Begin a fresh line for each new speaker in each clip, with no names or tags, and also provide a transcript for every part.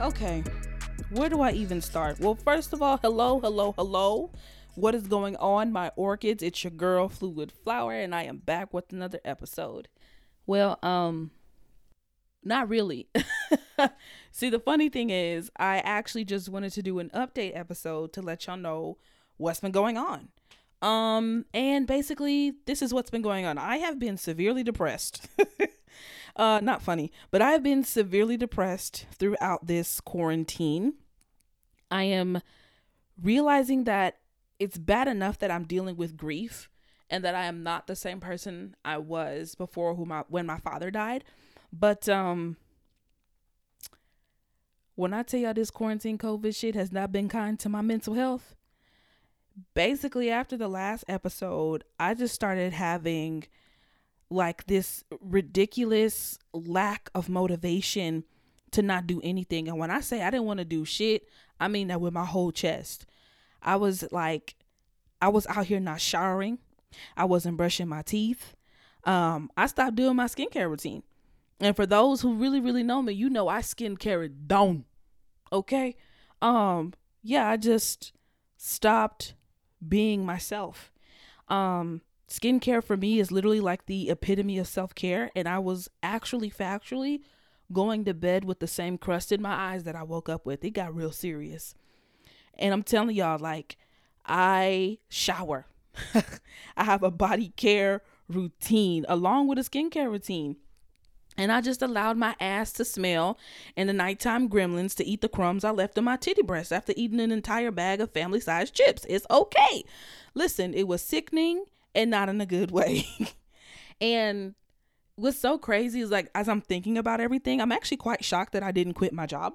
Okay. Where do I even start? Well, first of all, hello, hello, hello. What is going on, my orchids? It's your girl, Fluid Flower, and I am back with another episode. Well, um, not really. See, the funny thing is, I actually just wanted to do an update episode to let y'all know what's been going on. Um, and basically, this is what's been going on. I have been severely depressed. uh, not funny, but I've been severely depressed throughout this quarantine. I am realizing that it's bad enough that I'm dealing with grief and that I am not the same person I was before when my father died. But um when I tell y'all this quarantine COVID shit has not been kind to my mental health, basically after the last episode, I just started having like this ridiculous lack of motivation to not do anything. And when I say I didn't want to do shit, I mean that with my whole chest. I was like, I was out here not showering. I wasn't brushing my teeth. Um, I stopped doing my skincare routine. And for those who really, really know me, you know I skincare it down. Okay. Um, yeah, I just stopped being myself. Um, skincare for me is literally like the epitome of self care. And I was actually factually going to bed with the same crust in my eyes that I woke up with. It got real serious. And I'm telling y'all, like, I shower. I have a body care routine along with a skincare routine. And I just allowed my ass to smell and the nighttime gremlins to eat the crumbs I left in my titty breast after eating an entire bag of family sized chips. It's okay. Listen, it was sickening and not in a good way. and what's so crazy is like, as I'm thinking about everything, I'm actually quite shocked that I didn't quit my job.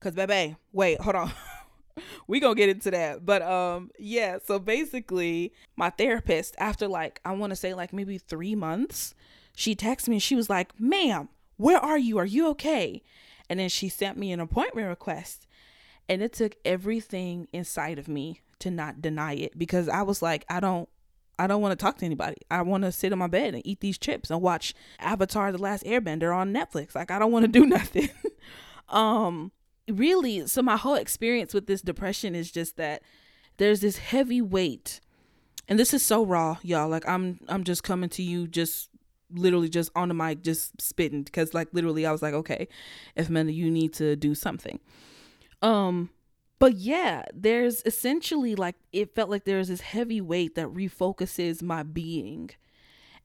Cause, baby, wait, hold on. we gonna get into that but um yeah so basically my therapist after like i want to say like maybe three months she texted me and she was like ma'am where are you are you okay and then she sent me an appointment request and it took everything inside of me to not deny it because i was like i don't I don't want to talk to anybody. I want to sit in my bed and eat these chips and watch Avatar the Last Airbender on Netflix. Like I don't want to do nothing. um really so my whole experience with this depression is just that there's this heavy weight and this is so raw y'all like i'm i'm just coming to you just literally just on the mic just spitting because like literally i was like okay if men you need to do something um but yeah there's essentially like it felt like there's this heavy weight that refocuses my being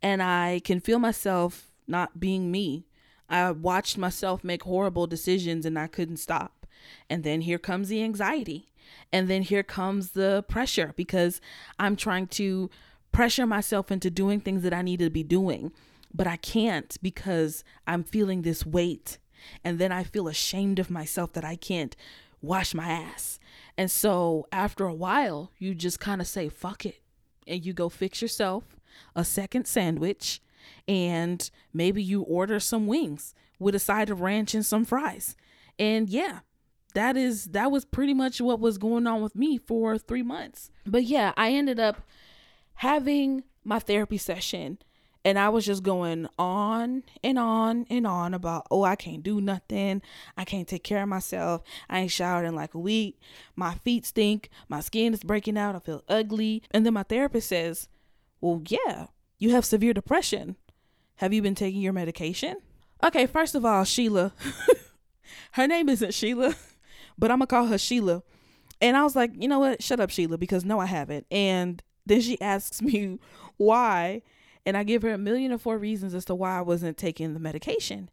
and i can feel myself not being me I watched myself make horrible decisions and I couldn't stop. And then here comes the anxiety. And then here comes the pressure because I'm trying to pressure myself into doing things that I need to be doing, but I can't because I'm feeling this weight. And then I feel ashamed of myself that I can't wash my ass. And so after a while, you just kind of say, fuck it. And you go fix yourself a second sandwich and maybe you order some wings with a side of ranch and some fries. And yeah, that is that was pretty much what was going on with me for 3 months. But yeah, I ended up having my therapy session and I was just going on and on and on about, oh, I can't do nothing. I can't take care of myself. I ain't showered in like a week. My feet stink. My skin is breaking out. I feel ugly. And then my therapist says, well, yeah, you have severe depression. Have you been taking your medication? Okay, first of all, Sheila. her name isn't Sheila, but I'm going to call her Sheila. And I was like, you know what? Shut up, Sheila, because no, I haven't. And then she asks me why. And I give her a million and four reasons as to why I wasn't taking the medication.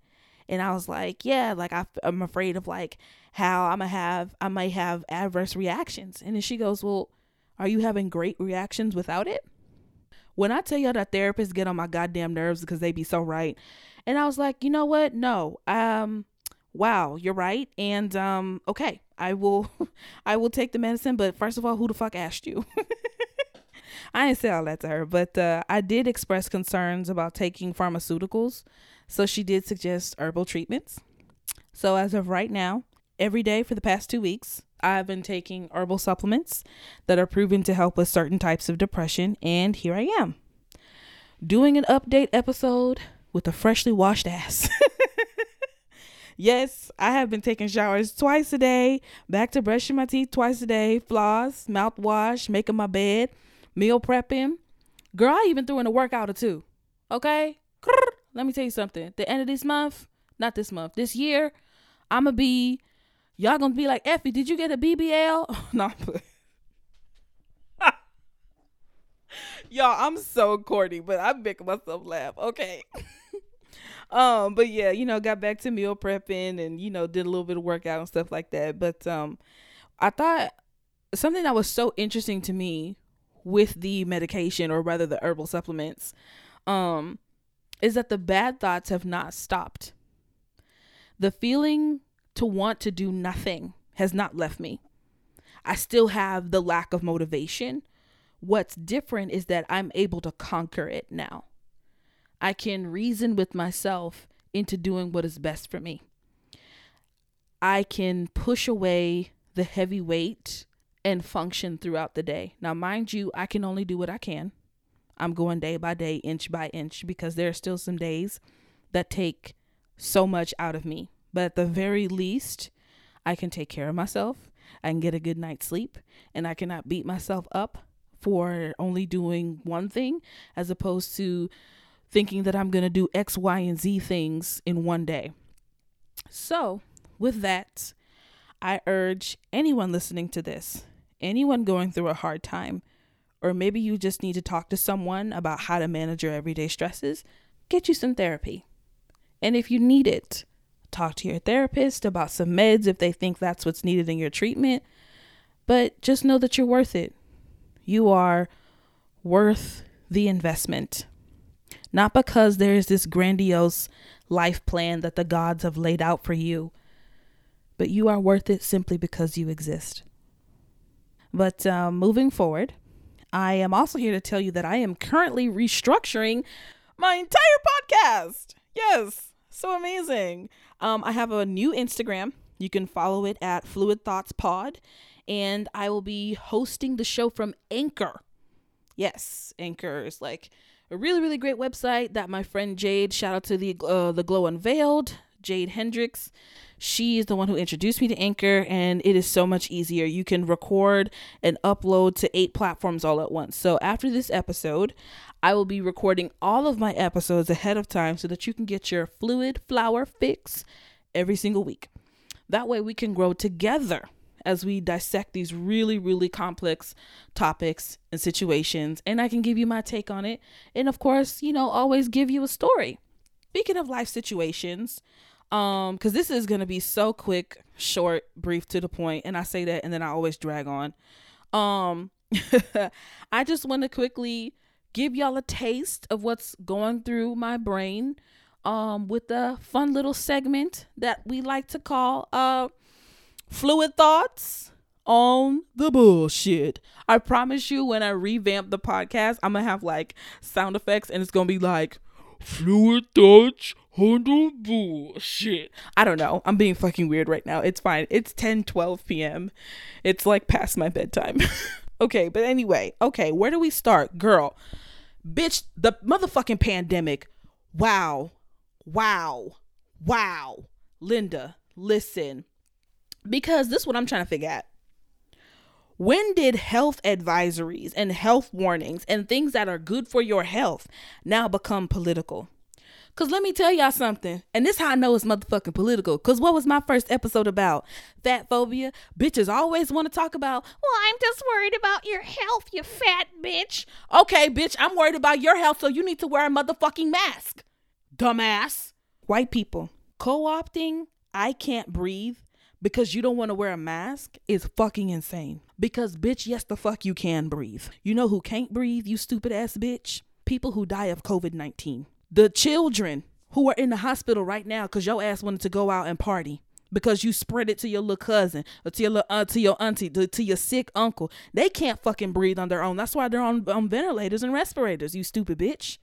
And I was like, yeah, like I, am afraid of like how I'm gonna have, I might have adverse reactions. And then she goes, well, are you having great reactions without it? When I tell y'all that therapists get on my goddamn nerves because they be so right. And I was like, you know what? No. Um wow, you're right. And um okay, I will I will take the medicine, but first of all, who the fuck asked you? I didn't say all that to her, but uh, I did express concerns about taking pharmaceuticals. So she did suggest herbal treatments. So as of right now, every day for the past two weeks, I've been taking herbal supplements that are proven to help with certain types of depression, and here I am doing an update episode with a freshly washed ass. Yes, I have been taking showers twice a day, back to brushing my teeth twice a day, floss, mouthwash, making my bed, meal prepping. Girl, I even threw in a workout or two. Okay? Let me tell you something. The end of this month, not this month, this year, I'ma be y'all gonna be like, Effie, did you get a BBL? no, y'all, I'm so corny, but I'm making myself laugh. Okay. um, but yeah, you know, got back to meal prepping and you know did a little bit of workout and stuff like that. But um, I thought something that was so interesting to me with the medication or rather the herbal supplements, um, is that the bad thoughts have not stopped. The feeling to want to do nothing has not left me. I still have the lack of motivation. What's different is that I'm able to conquer it now. I can reason with myself into doing what is best for me. I can push away the heavy weight and function throughout the day. Now, mind you, I can only do what I can. I'm going day by day, inch by inch, because there are still some days that take so much out of me. But at the very least, I can take care of myself. I can get a good night's sleep, and I cannot beat myself up for only doing one thing as opposed to thinking that I'm going to do X, Y, and Z things in one day. So, with that, I urge anyone listening to this, anyone going through a hard time, or maybe you just need to talk to someone about how to manage your everyday stresses, get you some therapy. And if you need it, talk to your therapist about some meds if they think that's what's needed in your treatment. But just know that you're worth it. You are worth the investment. Not because there is this grandiose life plan that the gods have laid out for you, but you are worth it simply because you exist. But um, moving forward, I am also here to tell you that I am currently restructuring my entire podcast. Yes, so amazing. Um, I have a new Instagram. You can follow it at Fluid Thoughts Pod, and I will be hosting the show from Anchor. Yes, Anchor is like a really really great website that my friend Jade, shout out to the uh, the Glow Unveiled, Jade Hendricks. She is the one who introduced me to Anchor, and it is so much easier. You can record and upload to eight platforms all at once. So, after this episode, I will be recording all of my episodes ahead of time so that you can get your fluid flower fix every single week. That way, we can grow together as we dissect these really, really complex topics and situations, and I can give you my take on it. And of course, you know, always give you a story. Speaking of life situations, um because this is gonna be so quick short brief to the point and i say that and then i always drag on um i just want to quickly give y'all a taste of what's going through my brain um with a fun little segment that we like to call uh fluid thoughts on the bullshit. I promise you when I revamp the podcast, I'm gonna have like sound effects and it's gonna be like fluid on the bullshit. I don't know. I'm being fucking weird right now. It's fine. It's 10 12 p.m. It's like past my bedtime. okay, but anyway, okay, where do we start? Girl, bitch, the motherfucking pandemic. Wow. Wow. Wow. Linda, listen. Because this is what I'm trying to figure out. When did health advisories and health warnings and things that are good for your health now become political? Cause let me tell y'all something, and this how I know it's motherfucking political. Cause what was my first episode about? Fat phobia. Bitches always want to talk about. Well, I'm just worried about your health, you fat bitch. Okay, bitch, I'm worried about your health, so you need to wear a motherfucking mask, dumbass. White people co-opting. I can't breathe because you don't want to wear a mask is fucking insane. Because bitch, yes the fuck you can breathe. You know who can't breathe? You stupid ass bitch. People who die of COVID 19 the children who are in the hospital right now because your ass wanted to go out and party because you spread it to your little cousin or to your little aunt, to your auntie, to, to your sick uncle. They can't fucking breathe on their own. That's why they're on, on ventilators and respirators, you stupid bitch.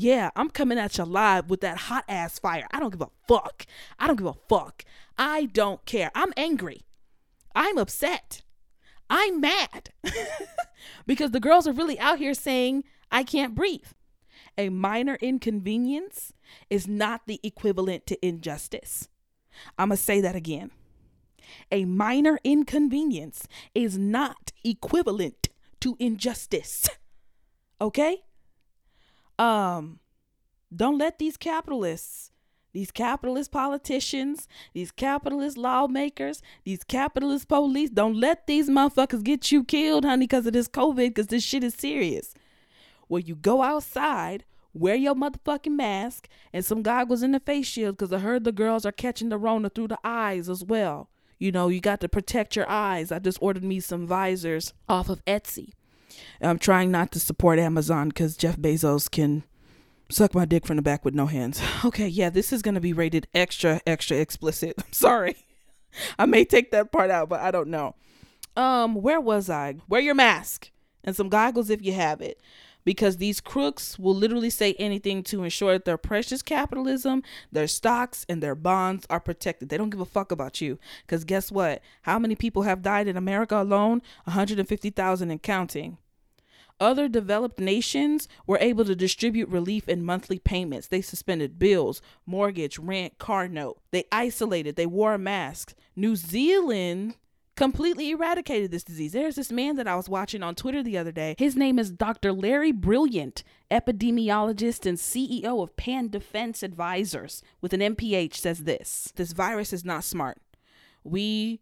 Yeah, I'm coming at you live with that hot ass fire. I don't give a fuck. I don't give a fuck. I don't care. I'm angry. I'm upset. I'm mad because the girls are really out here saying, I can't breathe a minor inconvenience is not the equivalent to injustice. I'm going to say that again. A minor inconvenience is not equivalent to injustice. Okay? Um don't let these capitalists, these capitalist politicians, these capitalist lawmakers, these capitalist police, don't let these motherfuckers get you killed, honey, because of this COVID, because this shit is serious. When you go outside, wear your motherfucking mask and some goggles in the face shield, because I heard the girls are catching the Rona through the eyes as well. You know, you got to protect your eyes. I just ordered me some visors off of Etsy. I'm trying not to support Amazon because Jeff Bezos can suck my dick from the back with no hands. Okay, yeah, this is going to be rated extra, extra explicit. I'm sorry. I may take that part out, but I don't know. Um, where was I? Wear your mask and some goggles if you have it. Because these crooks will literally say anything to ensure that their precious capitalism, their stocks, and their bonds are protected. They don't give a fuck about you. Because guess what? How many people have died in America alone? 150,000 and counting. Other developed nations were able to distribute relief in monthly payments. They suspended bills, mortgage, rent, car note. They isolated, they wore masks. New Zealand completely eradicated this disease. There's this man that I was watching on Twitter the other day. His name is Dr. Larry Brilliant, epidemiologist and CEO of Pan Defense Advisors with an MPH says this. This virus is not smart. We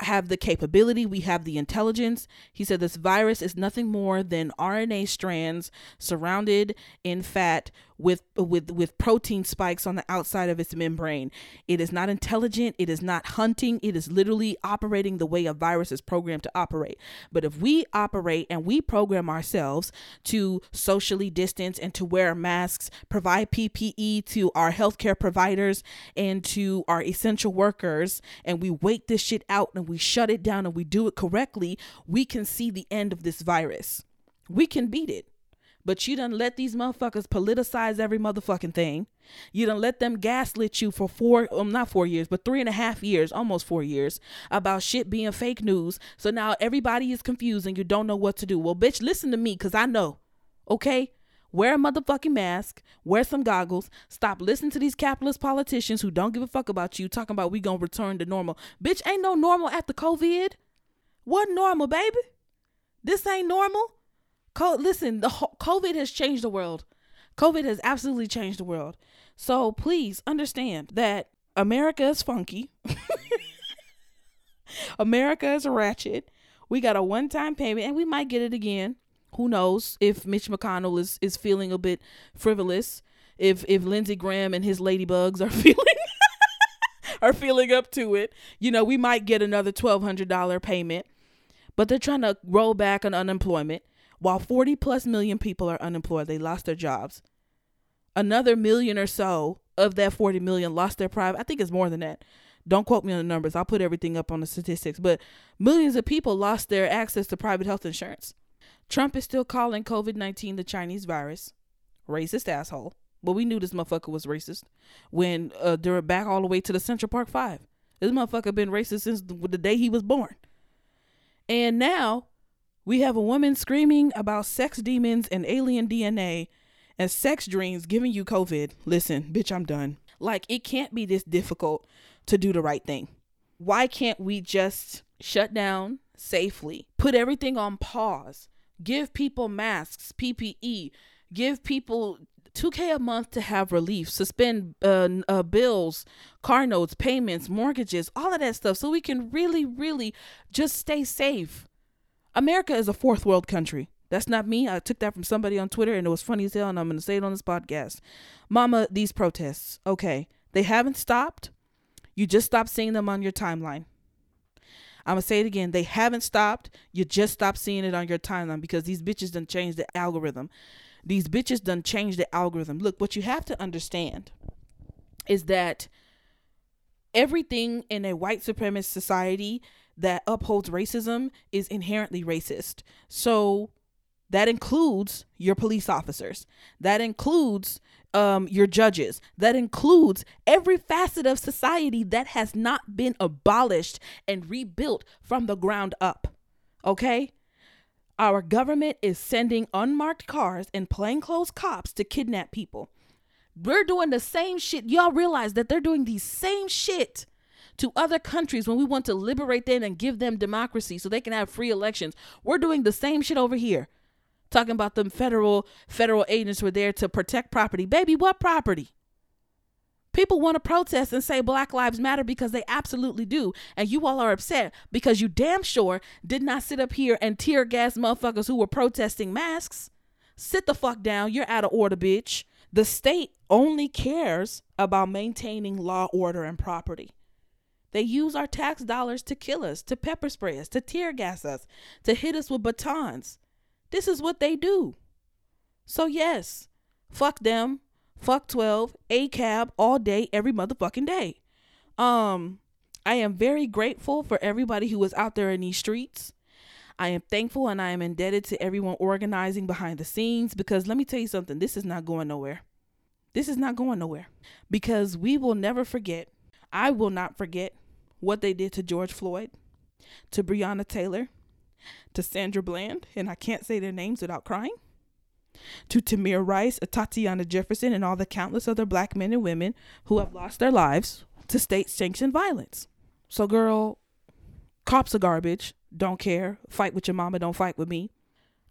have the capability, we have the intelligence. He said this virus is nothing more than RNA strands surrounded in fat with with with protein spikes on the outside of its membrane. It is not intelligent, it is not hunting, it is literally operating the way a virus is programmed to operate. But if we operate and we program ourselves to socially distance and to wear masks, provide PPE to our healthcare providers and to our essential workers and we wait this shit out and we shut it down and we do it correctly, we can see the end of this virus. We can beat it. But you done let these motherfuckers politicize every motherfucking thing. You done let them gaslit you for four, um, not four years, but three and a half years, almost four years, about shit being fake news. So now everybody is confused and you don't know what to do. Well, bitch, listen to me, cause I know. Okay? Wear a motherfucking mask, wear some goggles, stop listening to these capitalist politicians who don't give a fuck about you, talking about we gonna return to normal. Bitch, ain't no normal after COVID. What normal, baby? This ain't normal. Co- listen, the ho- COVID has changed the world. COVID has absolutely changed the world. So please understand that America is funky. America is ratchet. We got a one-time payment, and we might get it again. Who knows if Mitch McConnell is is feeling a bit frivolous? If if Lindsey Graham and his ladybugs are feeling are feeling up to it, you know, we might get another twelve hundred dollar payment. But they're trying to roll back on unemployment. While 40 plus million people are unemployed, they lost their jobs. Another million or so of that 40 million lost their private. I think it's more than that. Don't quote me on the numbers. I'll put everything up on the statistics. But millions of people lost their access to private health insurance. Trump is still calling COVID 19 the Chinese virus. Racist asshole. But we knew this motherfucker was racist when uh, they're back all the way to the Central Park Five. This motherfucker been racist since the day he was born. And now we have a woman screaming about sex demons and alien DNA and sex dreams giving you COVID. Listen, bitch, I'm done. Like, it can't be this difficult to do the right thing. Why can't we just shut down safely, put everything on pause, give people masks, PPE, give people 2K a month to have relief, suspend uh, uh, bills, car notes, payments, mortgages, all of that stuff, so we can really, really just stay safe. America is a fourth world country. That's not me. I took that from somebody on Twitter and it was funny as hell, and I'm going to say it on this podcast. Mama, these protests, okay, they haven't stopped. You just stopped seeing them on your timeline. I'm to say it again. They haven't stopped. You just stopped seeing it on your timeline because these bitches done changed the algorithm. These bitches done changed the algorithm. Look, what you have to understand is that everything in a white supremacist society that upholds racism is inherently racist. So that includes your police officers. That includes um, your judges. That includes every facet of society that has not been abolished and rebuilt from the ground up. Okay? Our government is sending unmarked cars and plainclothes cops to kidnap people. We're doing the same shit. Y'all realize that they're doing the same shit to other countries when we want to liberate them and give them democracy so they can have free elections. We're doing the same shit over here. Talking about them federal federal agents were there to protect property. Baby, what property? People want to protest and say Black Lives Matter because they absolutely do. And you all are upset because you damn sure did not sit up here and tear gas motherfuckers who were protesting masks. Sit the fuck down. You're out of order, bitch. The state only cares about maintaining law, order, and property. They use our tax dollars to kill us, to pepper spray us, to tear gas us, to hit us with batons. This is what they do. So, yes, fuck them. Fuck 12, ACAB all day, every motherfucking day. Um, I am very grateful for everybody who was out there in these streets. I am thankful and I am indebted to everyone organizing behind the scenes because let me tell you something, this is not going nowhere. This is not going nowhere because we will never forget. I will not forget what they did to George Floyd, to Breonna Taylor, to Sandra Bland, and I can't say their names without crying to Tamir Rice, Tatiana Jefferson, and all the countless other black men and women who have lost their lives to state sanctioned violence. So, girl, cops are garbage. Don't care. Fight with your mama, don't fight with me.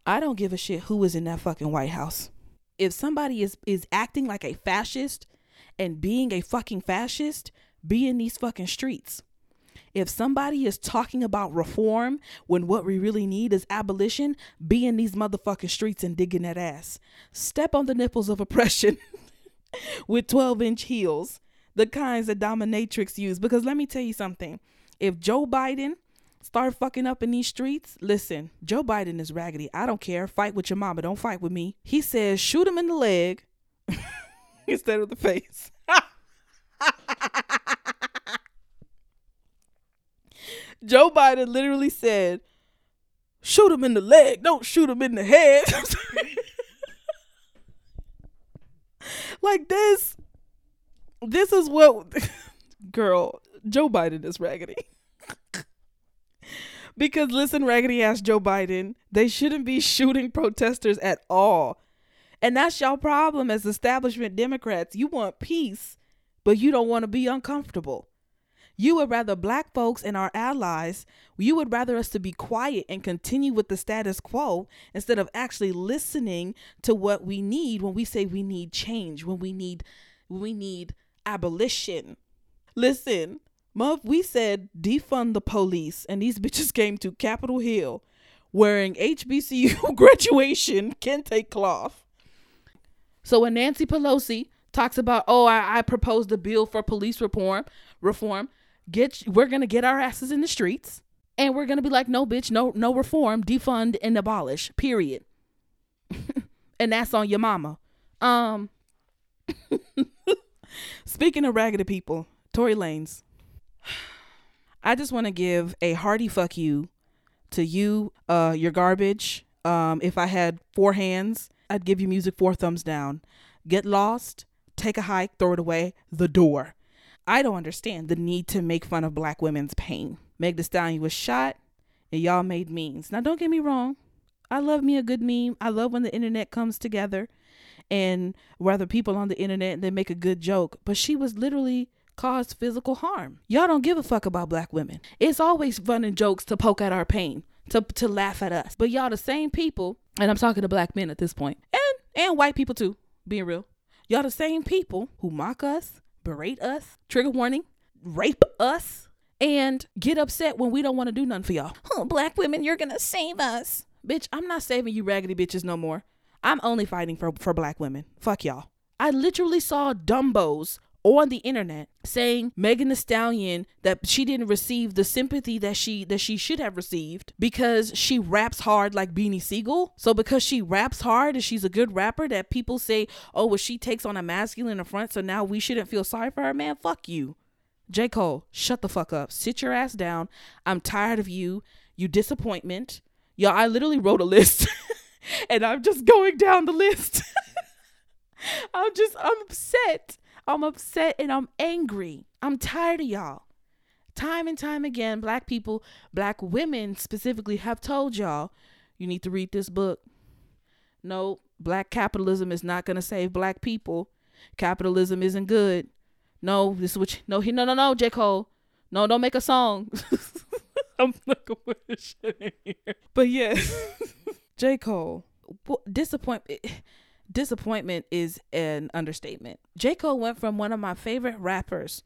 I don't give a shit who is in that fucking White House. If somebody is, is acting like a fascist and being a fucking fascist, be in these fucking streets. If somebody is talking about reform when what we really need is abolition, be in these motherfucking streets and digging that ass. Step on the nipples of oppression with 12 inch heels, the kinds that dominatrix use. Because let me tell you something if Joe Biden start fucking up in these streets, listen, Joe Biden is raggedy. I don't care. Fight with your mama. Don't fight with me. He says, shoot him in the leg instead of the face. Joe Biden literally said, shoot him in the leg, don't shoot him in the head. like this. This is what girl, Joe Biden is raggedy. because listen, raggedy ass Joe Biden, they shouldn't be shooting protesters at all. And that's your problem as establishment Democrats. You want peace, but you don't want to be uncomfortable. You would rather black folks and our allies, you would rather us to be quiet and continue with the status quo instead of actually listening to what we need when we say we need change, when we need we need abolition. Listen, Muff, we said defund the police, and these bitches came to Capitol Hill wearing HBCU graduation kente cloth. So when Nancy Pelosi talks about, oh, I, I proposed a bill for police reform, reform, get we're gonna get our asses in the streets and we're gonna be like no bitch no no reform defund and abolish period. And that's on your mama. Um speaking of raggedy people Tory Lanez, i just want to give a hearty fuck you to you uh your garbage. Um if i had four hands i'd give you music four thumbs down. Get lost take a hike throw it away the door I don't understand the need to make fun of black women's pain. Meg Thee Stallion was shot and y'all made memes. Now don't get me wrong. I love me a good meme. I love when the internet comes together and whether people on the internet they make a good joke. But she was literally caused physical harm. Y'all don't give a fuck about black women. It's always fun and jokes to poke at our pain, to to laugh at us. But y'all the same people, and I'm talking to black men at this. And and white people too, being real. Y'all the same people who mock us, berate us, trigger warning, rape us, and get upset when we don't want to do nothing for y'all. Oh, black women, you're gonna save us. Bitch, I'm not saving you raggedy bitches no more. I'm only fighting for, for black women. Fuck y'all. I literally saw Dumbos on the internet saying Megan Thee Stallion that she didn't receive the sympathy that she that she should have received because she raps hard like Beanie Sigel. So because she raps hard and she's a good rapper, that people say, oh, well, she takes on a masculine front, so now we shouldn't feel sorry for her. Man, fuck you. J. Cole, shut the fuck up. Sit your ass down. I'm tired of you. You disappointment. Yo, I literally wrote a list and I'm just going down the list. I'm just I'm upset I'm upset and I'm angry. I'm tired of y'all. Time and time again, black people, black women specifically, have told y'all you need to read this book. No, black capitalism is not going to save black people. Capitalism isn't good. No, this is what you, no he no no no J Cole. No, don't make a song. I'm not gonna put this shit in here. But yeah, J Cole. Disappointment. Eh, Disappointment is an understatement. J Cole went from one of my favorite rappers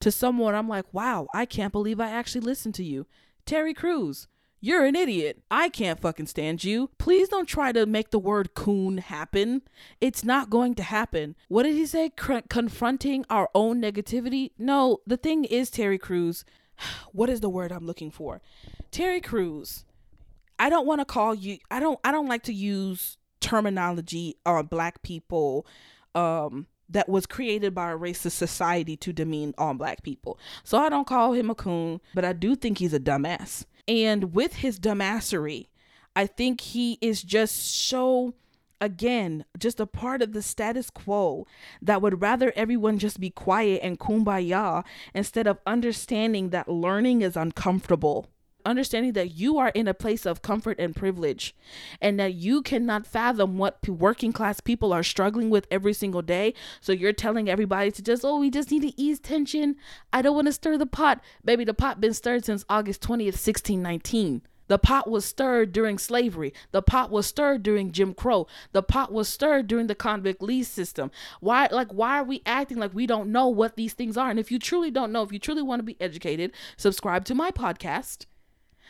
to someone I'm like, wow, I can't believe I actually listened to you. Terry Crews. You're an idiot. I can't fucking stand you. Please don't try to make the word coon happen. It's not going to happen. What did he say? C- confronting our own negativity? No, the thing is, Terry Crews, what is the word I'm looking for? Terry Crews. I don't want to call you I don't I don't like to use terminology on black people um that was created by a racist society to demean all black people. So I don't call him a coon, but I do think he's a dumbass. And with his dumbassery, I think he is just so again just a part of the status quo that would rather everyone just be quiet and kumbaya instead of understanding that learning is uncomfortable understanding that you are in a place of comfort and privilege and that you cannot fathom what working class people are struggling with every single day. So you're telling everybody to just, oh, we just need to ease tension. I don't want to stir the pot. Baby, the pot been stirred since August 20th, 1619. The pot was stirred during slavery. The pot was stirred during Jim Crow. The pot was stirred during the convict lease system. Why like why are we acting like we don't know what these things are? And if you truly don't know, if you truly want to be educated, subscribe to my podcast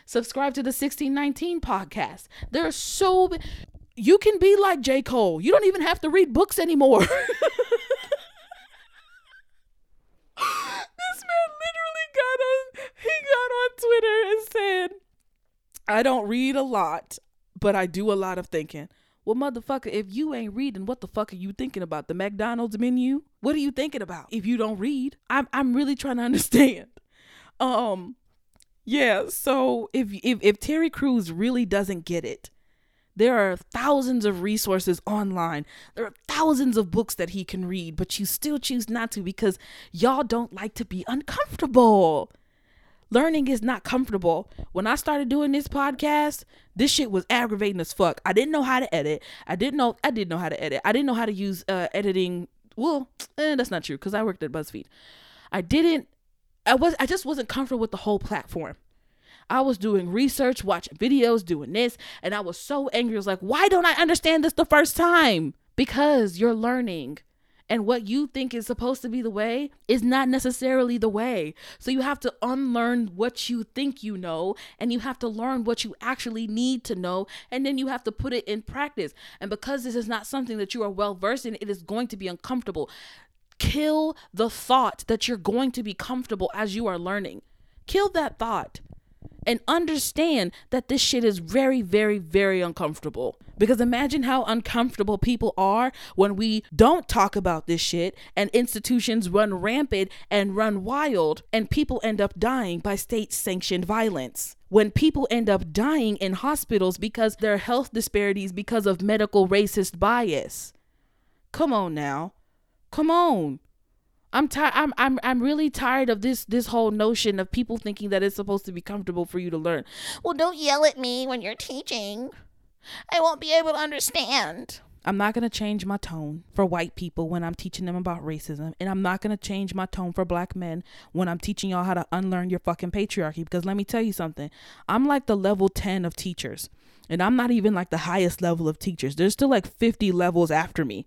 Subscribe to the 1619 podcast. There are so you can be like J. Cole. You don't even have to read books anymore. this man literally got on he got on Twitter and said, I don't read a lot, but I do a lot of thinking. Well, motherfucker, if you ain't reading, what the fuck are you thinking about? The McDonald's menu? What are you thinking about if you don't read? I'm I'm really trying to understand. Um, yeah, so if if if Terry Crews really doesn't get it, there are thousands of resources online. There are thousands of books that he can read, but you still choose not to because y'all don't like to be uncomfortable. Learning is not comfortable. When I started doing this podcast, this shit was aggravating as fuck. I didn't know how to edit. I didn't know I didn't know how to edit. I didn't know how to use uh, editing. Well, eh, that's not true because I worked at BuzzFeed. I didn't I was I just wasn't comfortable with the whole platform. I was doing research, watching videos, doing this, and I was so angry. I was like, why don't I understand this the first time? Because you're learning. And what you think is supposed to be the way is not necessarily the way. So you have to unlearn what you think you know, and you have to learn what you actually need to know, and then you have to put it in practice. And because this is not something that you are well versed in, it is going to be uncomfortable. Kill the thought that you're going to be comfortable as you are learning. Kill that thought and understand that this shit is very, very, very uncomfortable. Because imagine how uncomfortable people are when we don't talk about this shit and institutions run rampant and run wild and people end up dying by state sanctioned violence. When people end up dying in hospitals because their health disparities because of medical racist bias. Come on now. Come on. I'm tired. I'm I'm I'm really tired of this this whole notion of people thinking that it's supposed to be comfortable for you to learn.
Well, don't yell at me when you're teaching. I won't be able to understand.
I'm not going to change my tone for white people when I'm teaching them about racism. And I'm not going to change my tone for black men when I'm teaching y'all how to unlearn your fucking patriarchy. Because let me tell you something I'm like the level 10 of teachers. And I'm not even like the highest level of teachers. There's still like 50 levels after me.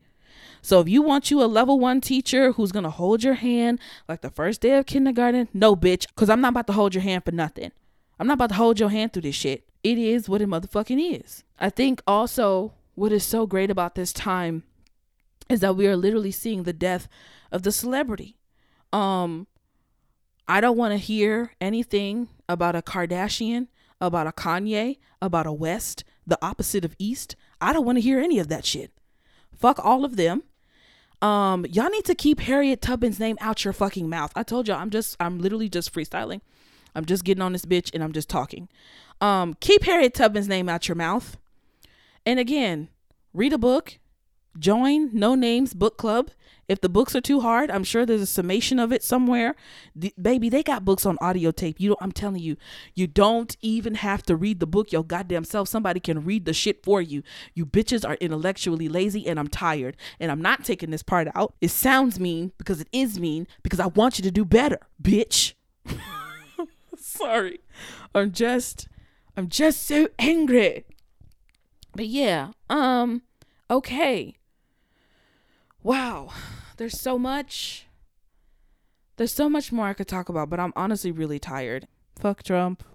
So if you want you a level one teacher who's gonna hold your hand like the first day of kindergarten, no bitch, cause I'm not about to hold your hand for nothing. I'm not about to hold your hand through this shit. It is what it motherfucking is. I think also what is so great about this time is that we are literally seeing the death of the celebrity. Um I don't want to hear anything about a Kardashian, about a Kanye, about a West, the opposite of East. I don't want to hear any of that shit. Fuck all of them. Um, y'all need to keep Harriet Tubman's name out your fucking mouth. I told y'all I'm just I'm literally just freestyling. I'm just getting on this bitch and I'm just talking. Um, keep Harriet Tubman's name out your mouth. And again, read a book, join Noname's Book Club. If the books are too hard, I'm sure there's a summation of it somewhere. The, baby, they got books on audio tape. You don't, I'm telling you, you don't even have to read the book your goddamn self. Somebody can read the shit for you. You bitches are intellectually lazy and I'm tired. And I'm not taking this part out. It sounds mean because it is mean because I want you to do better, bitch. Sorry. I'm just I'm just so angry. But yeah, um okay. Wow. There's so much there's so much more I could talk about, but I'm honestly really tired. Fuck Trump.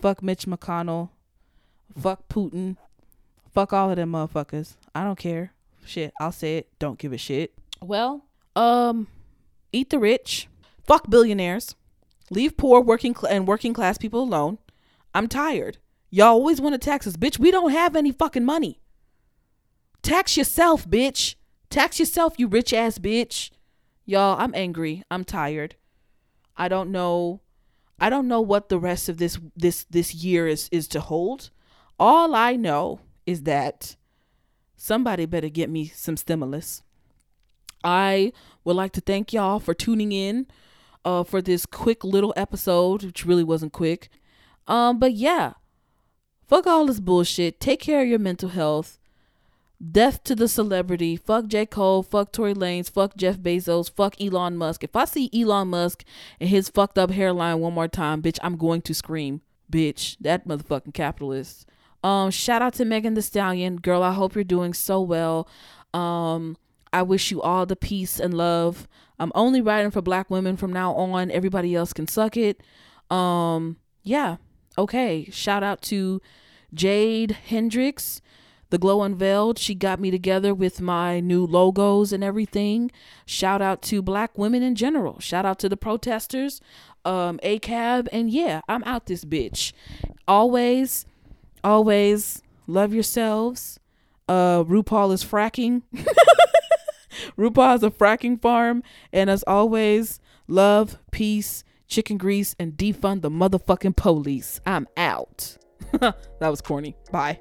Fuck Mitch McConnell. Fuck Putin. Fuck all of them motherfuckers. I don't care. Shit, I'll say it. Don't give a shit. Well, um, eat the rich. Fuck billionaires. Leave poor working cl- and working class people alone. I'm tired. Y'all always want to tax us, bitch. We don't have any fucking money. Tax yourself, bitch. Tax yourself, you rich ass bitch. Y'all, I'm angry. I'm tired. I don't know. I don't know what the rest of this this this year is is to hold. All I know is that somebody better get me some stimulus. I would like to thank y'all for tuning in uh for this quick little episode, which really wasn't quick. Um but yeah. Fuck all this bullshit. Take care of your mental health. Death to the celebrity. Fuck J. Cole. Fuck Tory Lanez. Fuck Jeff Bezos. Fuck Elon Musk. If I see Elon Musk and his fucked up hairline one more time, bitch, I'm going to scream. Bitch, that motherfucking capitalist. Um, shout out to Megan Thee Stallion. Girl, I hope you're doing so well. Um, I wish you all the peace and love. I'm only writing for black women from now on. Everybody else can suck it. Um, yeah. Okay. Shout out to Jade Hendricks the Glow Unveiled. She got me together with my new logos and everything. Shout out to black women in general. Shout out to the protesters, um, ACAB, and yeah, I'm out this bitch. Always, always love yourselves. Uh, RuPaul is fracking. RuPaul is a fracking farm, and as always, love, peace, chicken grease, and defund the motherfucking police. I'm out. that was corny. Bye.